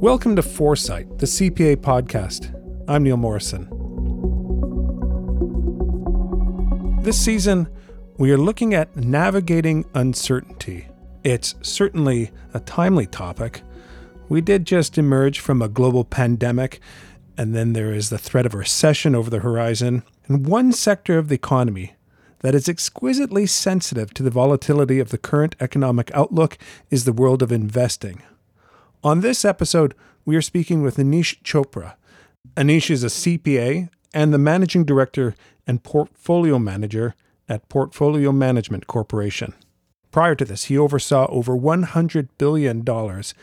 Welcome to Foresight, the CPA podcast. I'm Neil Morrison. This season, we are looking at navigating uncertainty. It's certainly a timely topic. We did just emerge from a global pandemic, and then there is the threat of a recession over the horizon. And one sector of the economy that is exquisitely sensitive to the volatility of the current economic outlook is the world of investing. On this episode, we are speaking with Anish Chopra. Anish is a CPA and the managing director and portfolio manager at Portfolio Management Corporation. Prior to this, he oversaw over $100 billion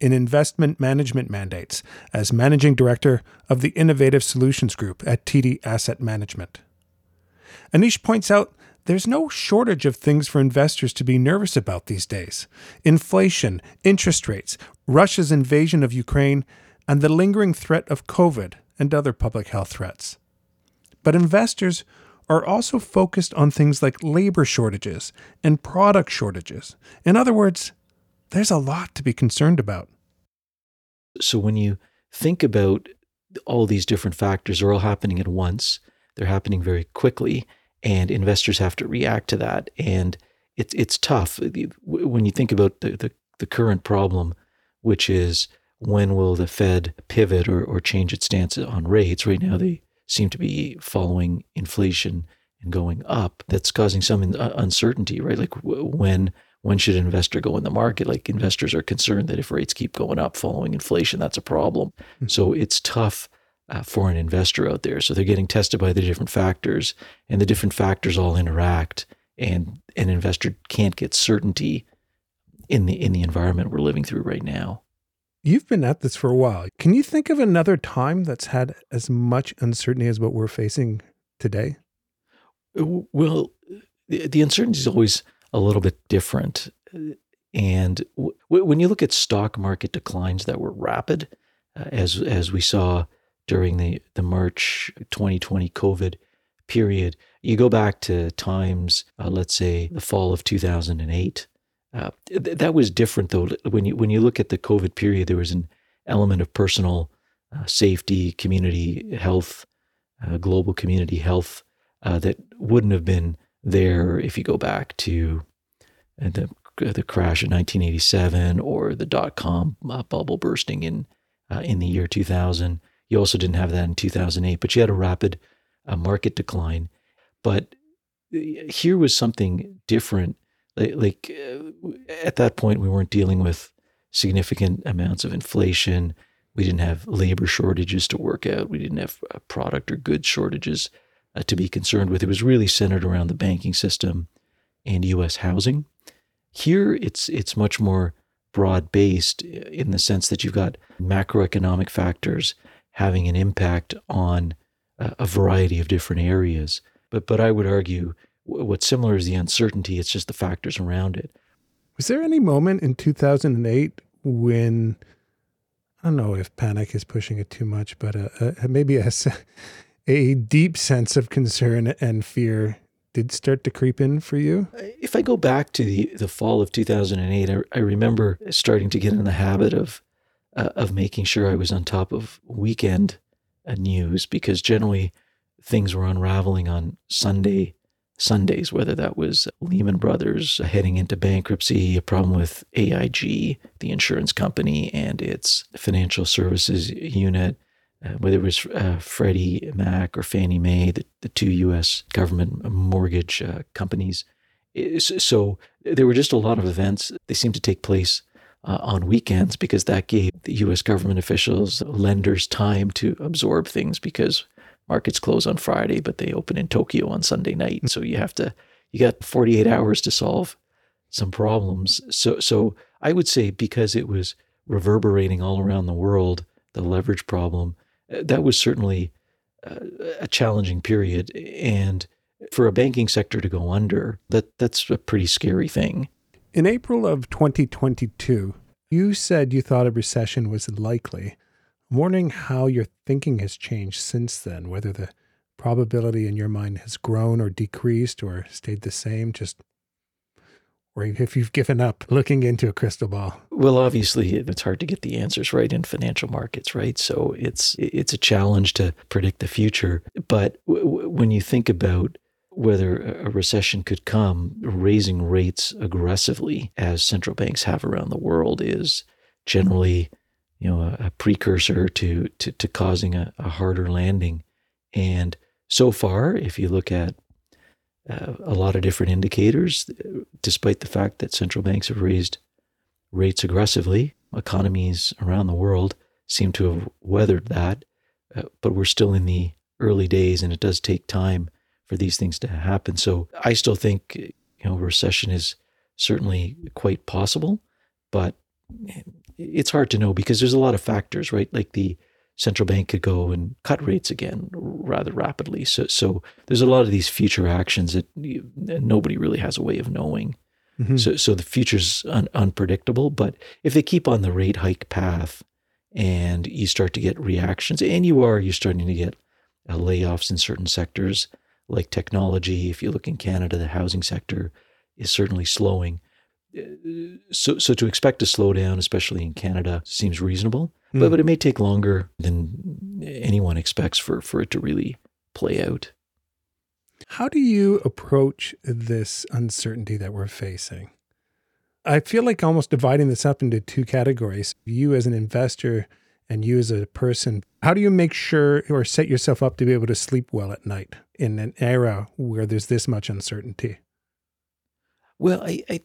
in investment management mandates as managing director of the Innovative Solutions Group at TD Asset Management. Anish points out there's no shortage of things for investors to be nervous about these days inflation, interest rates, Russia's invasion of Ukraine, and the lingering threat of COVID and other public health threats. But investors are also focused on things like labor shortages and product shortages. In other words, there's a lot to be concerned about. So when you think about all these different factors are all happening at once, they're happening very quickly, and investors have to react to that. And it's it's tough when you think about the, the, the current problem, which is when will the Fed pivot or, or change its stance on rates? Right now, they seem to be following inflation and going up. That's causing some uncertainty, right? Like when when should an investor go in the market? Like investors are concerned that if rates keep going up following inflation, that's a problem. Mm-hmm. So it's tough uh, for an investor out there. So they're getting tested by the different factors, and the different factors all interact, and an investor can't get certainty in the in the environment we're living through right now. You've been at this for a while. Can you think of another time that's had as much uncertainty as what we're facing today? Well, the, the uncertainty is always a little bit different. And w- when you look at stock market declines that were rapid, uh, as as we saw during the, the March 2020 COVID period, you go back to times, uh, let's say the fall of 2008, uh, th- that was different though. When you when you look at the COVID period, there was an element of personal uh, safety, community health, uh, global community health uh, that wouldn't have been there if you go back to uh, the the crash in 1987 or the dot com bubble bursting in in the year 2000. You also didn't have that in 2008, but you had a rapid market decline. But here was something different. Like, uh, at that point we weren't dealing with significant amounts of inflation. We didn't have labor shortages to work out. We didn't have uh, product or goods shortages uh, to be concerned with. It was really centered around the banking system and US housing. Here it's it's much more broad based uh, in the sense that you've got macroeconomic factors having an impact on a variety of different areas but but I would argue what's similar is the uncertainty. It's just the factors around it. Was there any moment in 2008 when I don't know if panic is pushing it too much, but uh, uh, maybe a, a deep sense of concern and fear did start to creep in for you? If I go back to the, the fall of 2008, I, I remember starting to get in the habit of uh, of making sure I was on top of weekend news because generally things were unraveling on Sunday Sundays, whether that was Lehman Brothers heading into bankruptcy, a problem with AIG, the insurance company, and its financial services unit, uh, whether it was uh, Freddie Mac or Fannie Mae, the, the two U.S. government mortgage uh, companies. So there were just a lot of events. They seemed to take place uh, on weekends because that gave the U.S. government officials, lenders, time to absorb things because markets close on Friday, but they open in Tokyo on Sunday night. So you have to, you got 48 hours to solve some problems. So, so I would say because it was reverberating all around the world, the leverage problem, uh, that was certainly uh, a challenging period. And for a banking sector to go under, that that's a pretty scary thing. In April of 2022, you said you thought a recession was likely. I'm wondering how your thinking has changed since then, whether the probability in your mind has grown or decreased or stayed the same, just or if you've given up looking into a crystal ball? Well, obviously, it's hard to get the answers right in financial markets, right? So it's it's a challenge to predict the future. But w- when you think about whether a recession could come, raising rates aggressively, as central banks have around the world, is generally, you know, a, a precursor to, to, to causing a, a, harder landing. And so far, if you look at uh, a lot of different indicators, despite the fact that central banks have raised rates aggressively, economies around the world seem to have weathered that. Uh, but we're still in the early days, and it does take time for these things to happen. So I still think you know recession is certainly quite possible, but it's hard to know because there's a lot of factors, right? Like the central bank could go and cut rates again rather rapidly. So so there's a lot of these future actions that nobody really has a way of knowing. Mm-hmm. So so the future's un- unpredictable, but if they keep on the rate hike path and you start to get reactions and you are you're starting to get uh, layoffs in certain sectors like technology. If you look in Canada, the housing sector is certainly slowing. So, so to expect a slowdown, especially in Canada, seems reasonable, mm. but, but it may take longer than anyone expects for, for it to really play out. How do you approach this uncertainty that we're facing? I feel like almost dividing this up into two categories. You as an investor and you as a person, how do you make sure or set yourself up to be able to sleep well at night in an era where there's this much uncertainty? Well, I, I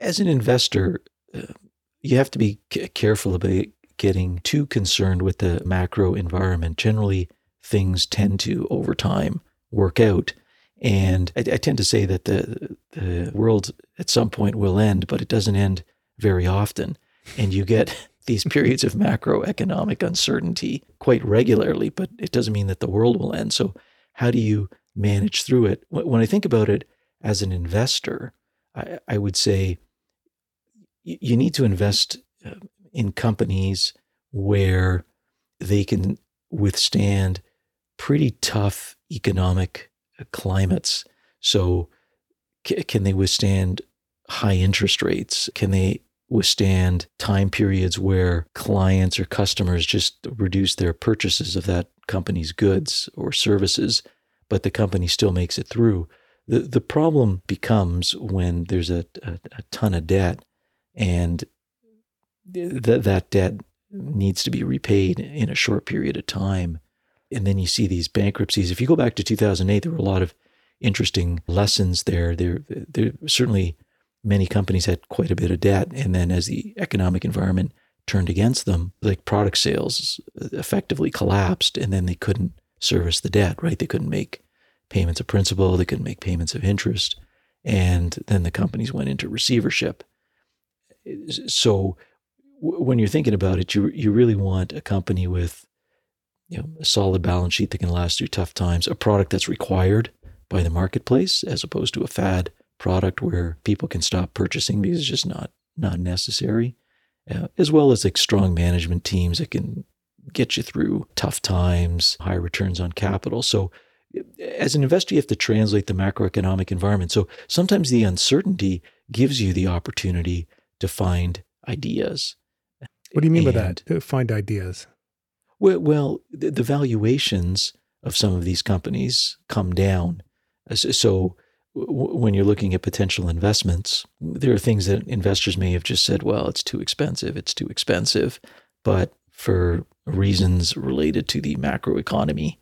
as an investor, uh, you have to be c- careful about getting too concerned with the macro environment. Generally, things tend to, over time, work out. And I, I tend to say that the the world at some point will end, but it doesn't end very often. And you get these periods of macroeconomic uncertainty quite regularly, but it doesn't mean that the world will end. So, how do you manage through it? When I think about it as an investor, I, I would say you need to invest uh, in companies where they can withstand pretty tough economic uh, climates. So, can they withstand high interest rates? Can they withstand time periods where clients or customers just reduce their purchases of that company's goods or services, but the company still makes it through. The, the problem becomes when there's a, a, a ton of debt and th- that debt needs to be repaid in a short period of time. And then you see these bankruptcies. If you go back to 2008, there were a lot of interesting lessons there. There, there certainly many companies had quite a bit of debt. And then as the economic environment turned against them, like product sales effectively collapsed and then they couldn't service the debt, right? They couldn't make payments of principal, they couldn't make payments of interest. And then the companies went into receivership. So when you're thinking about it, you you really want a company with you know, a solid balance sheet that can last through tough times, a product that's required by the marketplace as opposed to a fad product where people can stop purchasing because it's just not not necessary, uh, as well as like strong management teams that can get you through tough times, high returns on capital. So as an investor, you have to translate the macroeconomic environment. So sometimes the uncertainty gives you the opportunity to find ideas. What do you mean and, by that? To find ideas? Well, well, the valuations of some of these companies come down. So when you're looking at potential investments, there are things that investors may have just said, well, it's too expensive, it's too expensive. But for reasons related to the macroeconomy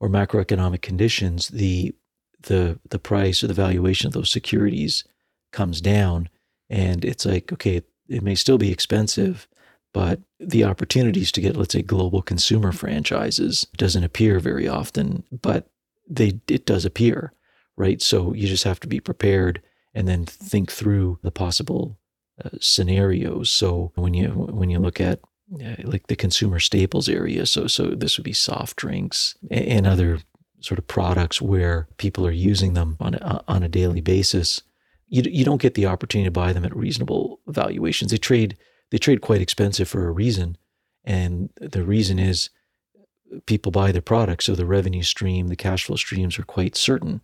or macroeconomic conditions, the the the price or the valuation of those securities comes down. And it's like, okay, it may still be expensive, but the opportunities to get, let's say, global consumer franchises doesn't appear very often, but they it does appear right? So you just have to be prepared and then think through the possible uh, scenarios. So when you when you look at uh, like the consumer staples area, so so this would be soft drinks and, other sort of products where people are using them on a, on a daily basis. You you don't get the opportunity to buy them at reasonable valuations. They trade they trade quite expensive for a reason, and the reason is people buy their products, so the revenue stream, the cash flow streams are quite certain.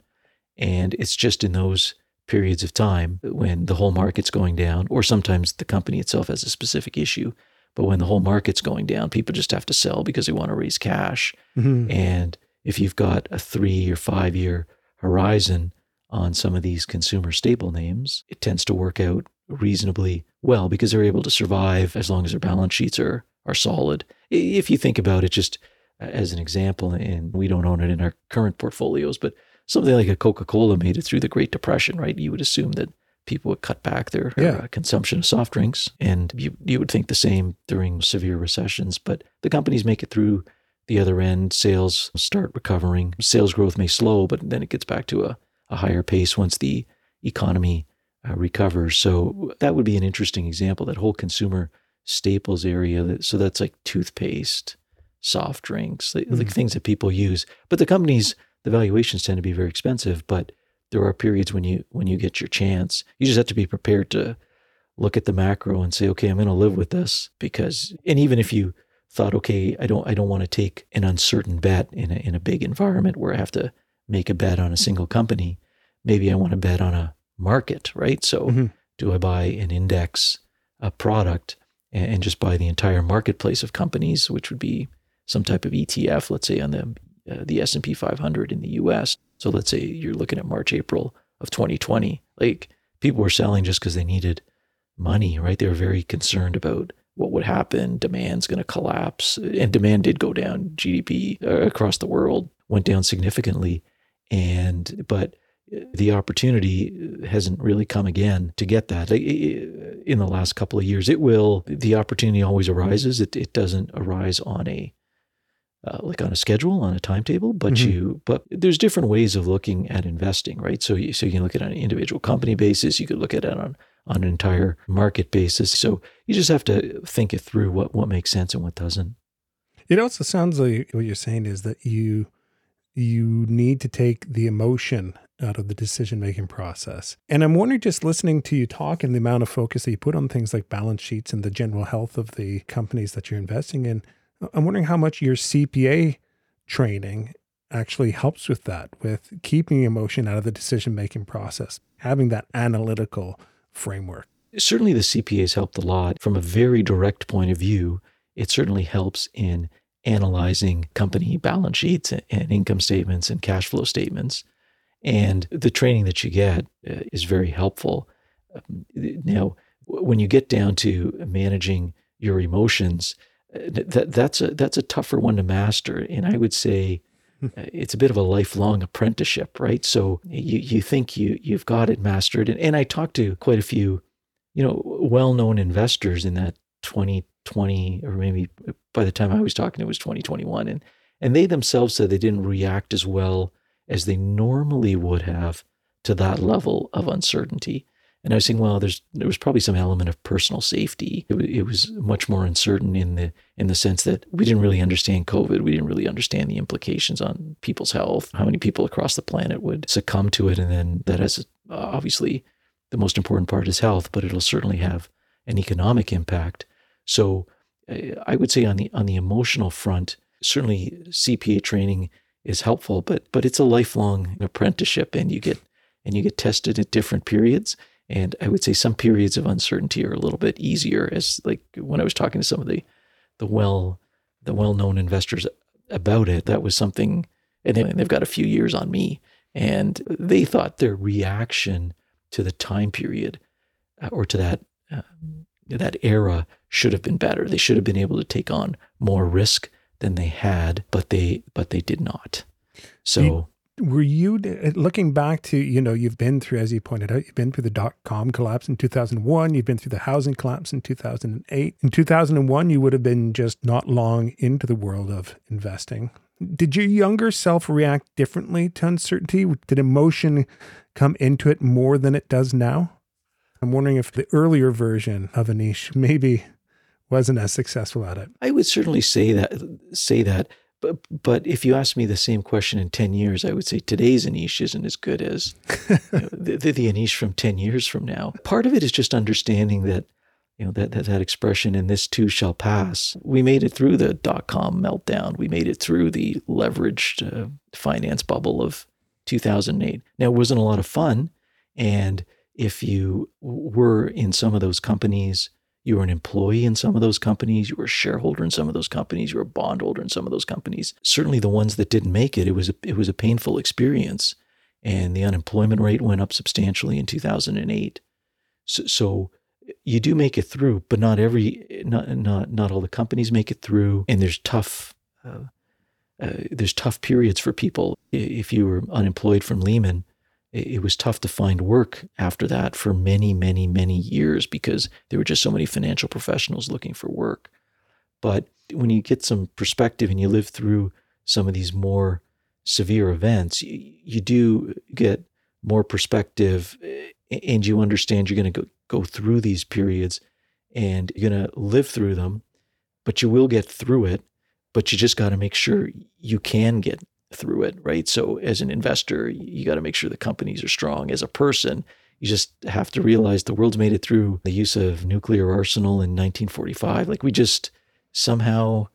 And it's just in those periods of time when the whole market's going down, or sometimes the company itself has a specific issue. But when the whole market's going down, people just have to sell because they want to raise cash. Mm-hmm. And if you've got a three or five year horizon on some of these consumer staple names, it tends to work out reasonably well because they're able to survive as long as their balance sheets are are solid. If you think about it, just as an example, and we don't own it in our current portfolios, but something like a Coca Cola made it through the Great Depression, right? You would assume that people would cut back their yeah. uh, consumption of soft drinks, and you you would think the same during severe recessions. But the companies make it through the other end. Sales start recovering. Sales growth may slow, but then it gets back to a, a higher pace once the economy uh, recovers. So that would be an interesting example. That whole consumer staples area. So that's like toothpaste, soft drinks, mm-hmm. like things that people use. But the companies, the valuations tend to be very expensive. But there are periods when you when you get your chance. You just have to be prepared to look at the macro and say, okay, I'm going to live with this because. And even if you thought, okay, I don't I don't want to take an uncertain bet in a in a big environment where I have to make a bet on a single company. Maybe I want to bet on a market, right? So mm-hmm. do I buy an index, a product, and, and, just buy the entire marketplace of companies, which would be some type of ETF, let's say on the uh, the S and P 500 in the U.S. So let's say you're looking at March, April of 2020. Like people were selling just because they needed money, right? They were very concerned about what would happen. Demand's going to collapse, and demand did go down. GDP uh, across the world went down significantly, and but the opportunity hasn't really come again to get that in the last couple of years. It will. The opportunity always arises. It it doesn't arise on a uh, like on a schedule, on a timetable, but mm-hmm. you, but there's different ways of looking at investing, right? So you, so you can look at it on an individual company basis. You could look at it on, on an entire market basis. So you just have to think it through what, what makes sense and what doesn't. It also sounds like what you're saying is that you, you need to take the emotion out of the decision making process. And I'm wondering, just listening to you talk and the amount of focus that you put on things like balance sheets and the general health of the companies that you're investing in, I'm wondering how much your CPA training actually helps with that, with keeping emotion out of the decision making process, having that analytical framework. Certainly, the CPAs helped a lot. From a very direct point of view, it certainly helps in analyzing company balance sheets and income statements and cash flow statements. And the training that you get uh, is very helpful. Um, now, when you get down to managing your emotions, that that's a that's a tougher one to master and i would say uh, it's a bit of a lifelong apprenticeship right? So you you think you you've got it mastered and, and i talked to quite a few you know well-known investors in that 2020 or maybe by the time i was talking it was 2021 and and they themselves said they didn't react as well as they normally would have to that level of uncertainty and I was saying, well, there's there was probably some element of personal safety. It, it, was much more uncertain in the in the sense that we didn't really understand COVID. We didn't really understand the implications on people's health, how many people across the planet would succumb to it, and then that has obviously the most important part is health, but it'll certainly have an economic impact. So uh, I would say on the on the emotional front, certainly CPA training is helpful, but but it's a lifelong apprenticeship, and you get and you get tested at different periods and I would say some periods of uncertainty are a little bit easier as like when I was talking to some of the the well the well-known investors about it, that was something and they've got a few years on me and they thought their reaction to the time period uh, or to that uh, that era should have been better. They should have been able to take on more risk than they had, but they but they did not. So were you uh, looking back to you know you've been through as you pointed out you've been through the dot com collapse in 2001 you've been through the housing collapse in 2008 in 2001 you would have been just not long into the world of investing. Did your younger self react differently to uncertainty? Did emotion come into it more than it does now? I'm wondering if the earlier version of anish maybe wasn't as successful at it. I would certainly say that say that but, but if you ask me the same question in 10 years, I would say today's Anish isn't as good as you know, the, the, the Anish from 10 years from now. Part of it is just understanding that, you know, that, that, that expression, and this too shall pass. We made it through the dot com meltdown. We made it through the leveraged uh, finance bubble of 2008. Now, it wasn't a lot of fun. And if you were in some of those companies, you were an employee in some of those companies, you were a shareholder in some of those companies, you were a bondholder in some of those companies. Certainly the ones that didn't make it, it was a, it was a painful experience. And the unemployment rate went up substantially in 2008. So, so you do make it through, but not every, not, not, not all the companies make it through. And there's tough, uh, uh, there's tough periods for people. If you were unemployed from Lehman, it was tough to find work after that for many, many, many years because there were just so many financial professionals looking for work. But when you get some perspective and you live through some of these more severe events, you, you do get more perspective and you understand you're going to go, go through these periods and you're going to live through them, but you will get through it. But you just got to make sure you can get through it, right? So as an investor, you got to make sure the companies are strong. As a person, you just have to realize the world's made it through the use of nuclear arsenal in 1945. Like we just somehow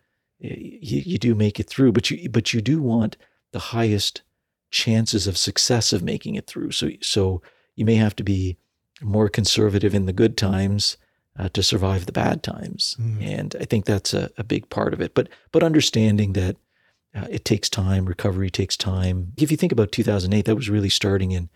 eh, you, you do make it through, but you but you do want the highest chances of success of making it through. So so you may have to be more conservative in the good times uh, to survive the bad times, mm. and I think that's a, a big part of it. But but understanding that uh, it takes time. Recovery takes time. If you think about 2008, that was really starting in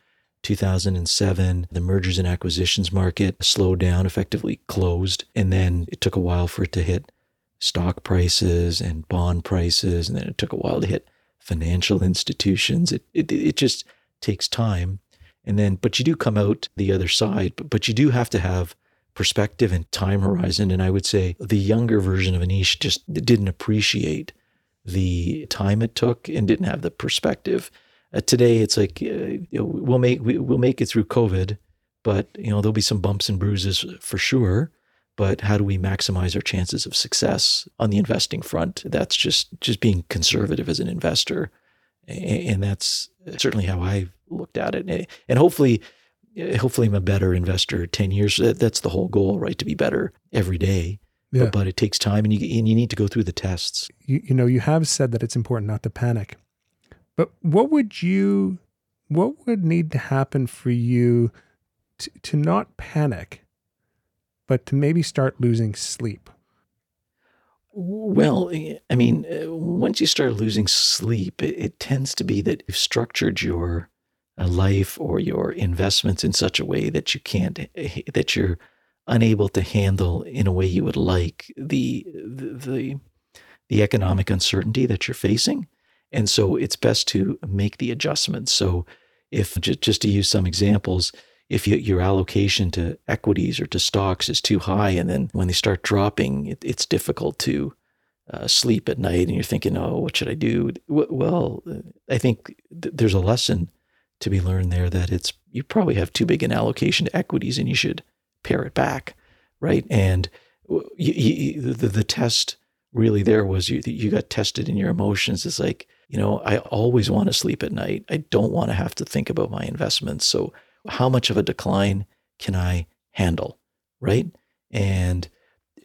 2007. The mergers and acquisitions market slowed down, effectively closed. And then it took a while for it to hit stock prices and bond prices. And then it took a while to hit financial institutions. It, it, it just takes time. And then, but you do come out the other side, but, but you do have to have perspective and time horizon. And I would say the younger version of Anish just didn't appreciate the time it took and didn't have the perspective. Uh, today, it's like uh, you know, we'll make we, will make it through COVID, but you know there'll be some bumps and bruises for sure. But how do we maximize our chances of success on the investing front? That's just just being conservative as an investor, and that's certainly how I looked at it. And hopefully, hopefully, I'm a better investor. Ten years. That's the whole goal, right? To be better every day. Yeah. But, but, it takes time and you, and you need to go through the tests. You, you know, you have said that it's important not to panic. But what would you, what would need to happen for you to, to not panic, but to maybe start losing sleep? Well, I mean, uh, once you start losing sleep, it, it tends to be that you've structured your uh, life or your investments in such a way that you can't, eh, that you're unable to handle in a way you would like the, the the economic uncertainty that you're facing. And so it's best to make the adjustments. So if just to use some examples if you, your allocation to equities or to stocks is too high and then when they start dropping it, it's difficult to uh, sleep at night and you're thinking oh what should i do? Well i think th- there's a lesson to be learned there that it's you probably have too big an allocation to equities and you should pare it back, right? And you, you, the, the test really there was you you got tested in your emotions. It's like you know I always want to sleep at night. I don't want to have to think about my investments. So how much of a decline can I handle, right? And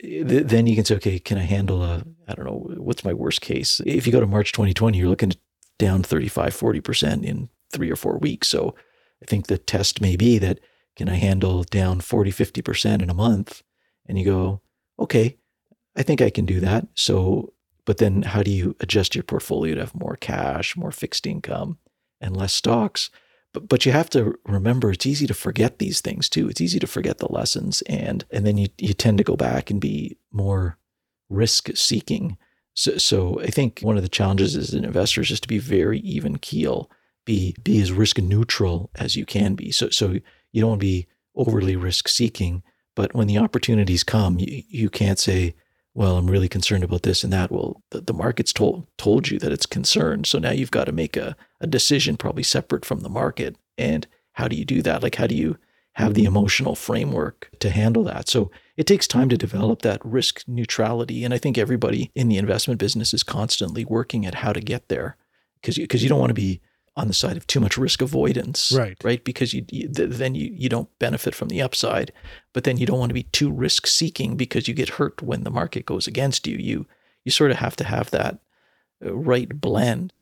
eh, th- then you can say, okay, can I handle a I don't know what's my worst case? If you go to March 2020, you're looking down 35, 40 percent in three or four weeks. So I think the test may be that can I handle down 40, 50% in a month? And you go, okay, I think I can do that. So, but then how do you adjust your portfolio to have more cash, more fixed income, and less stocks? But, but you have to remember it's easy to forget these things too. It's easy to forget the lessons. And, and then you, you tend to go back and be more risk seeking. So, so I think one of the challenges as an investor is just to be very even keel, be, be as risk neutral as you can be. So, so you don't want to be overly risk seeking. But when the opportunities come, you, you can't say, well, I'm really concerned about this and that. Well, the, the market's told told you that it's concerned. So now you've got to make a, a decision probably separate from the market. And how do you do that? Like how do you have the emotional framework to handle that? So it takes time to develop that risk neutrality. And I think everybody in the investment business is constantly working at how to get there. Because you, because you don't want to be on the side of too much risk avoidance, right? Right, because you, you then you you don't benefit from the upside, but then you don't want to be too risk seeking because you get hurt when the market goes against you. You you sort of have to have that uh, right blend.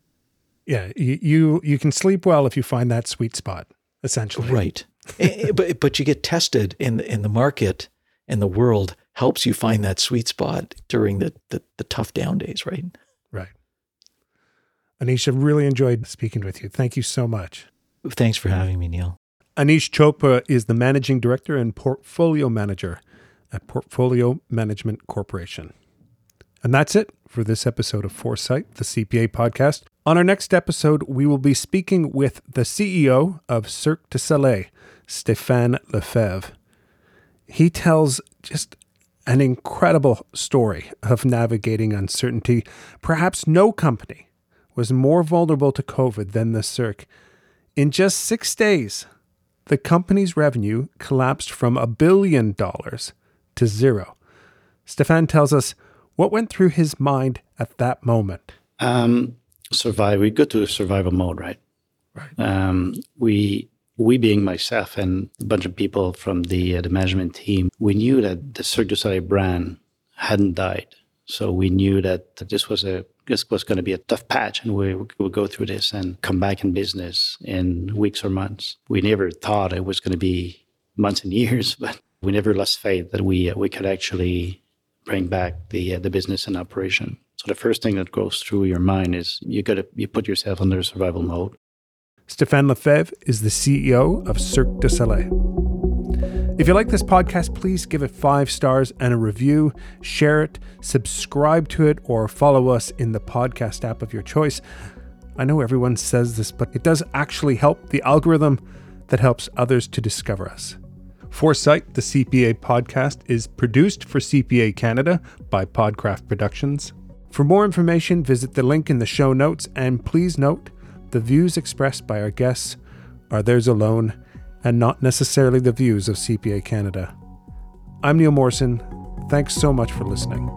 Yeah, you you, you can sleep well if you find that sweet spot. Essentially, right? Eh, but but you get tested in in the market and the world helps you find that sweet spot during the the, the tough down days, right? Right. Anisha, really enjoyed speaking with you. Thank you so much. Thanks for having me, Neil. Anish Chopra is the managing director and portfolio manager at Portfolio Management Corporation. And that's it for this episode of Foresight, the CPA podcast. On our next episode, we will be speaking with the CEO of Cirque du Soleil, Stéphane Lefebvre. He tells just an incredible story of navigating uncertainty. Perhaps no company was more vulnerable to COVID than the Cirque. In just six days, the company's revenue collapsed from a billion dollars to zero. Stéphane tells us what went through his mind at that moment. Um, survive. We go to survival mode, right? Right. Um, we we being myself and a bunch of people from the uh, the management team, we knew that the Cirque du Soleil brand hadn't died. So we knew that this was a this was going to be a tough patch, and we would go through this and come back in business in weeks or months. We never thought it was going to be months and years, but we never lost faith that we we could actually bring back the uh, the business and operation. So the first thing that goes through your mind is you got to you put yourself under survival mode. Stéphane Lefebvre is the CEO of Cirque du Soleil. If you like this podcast, please give it five stars and a review, share it, subscribe to it, or follow us in the podcast app of your choice. I know everyone says this, but it does actually help the algorithm that helps others to discover us. Foresight, the CPA podcast, is produced for CPA Canada by Podcraft Productions. For more information, visit the link in the show notes, and please note the views expressed by our guests are theirs alone and not necessarily the views of CPA Canada. I'm Neil Morrison. Thanks so much for listening.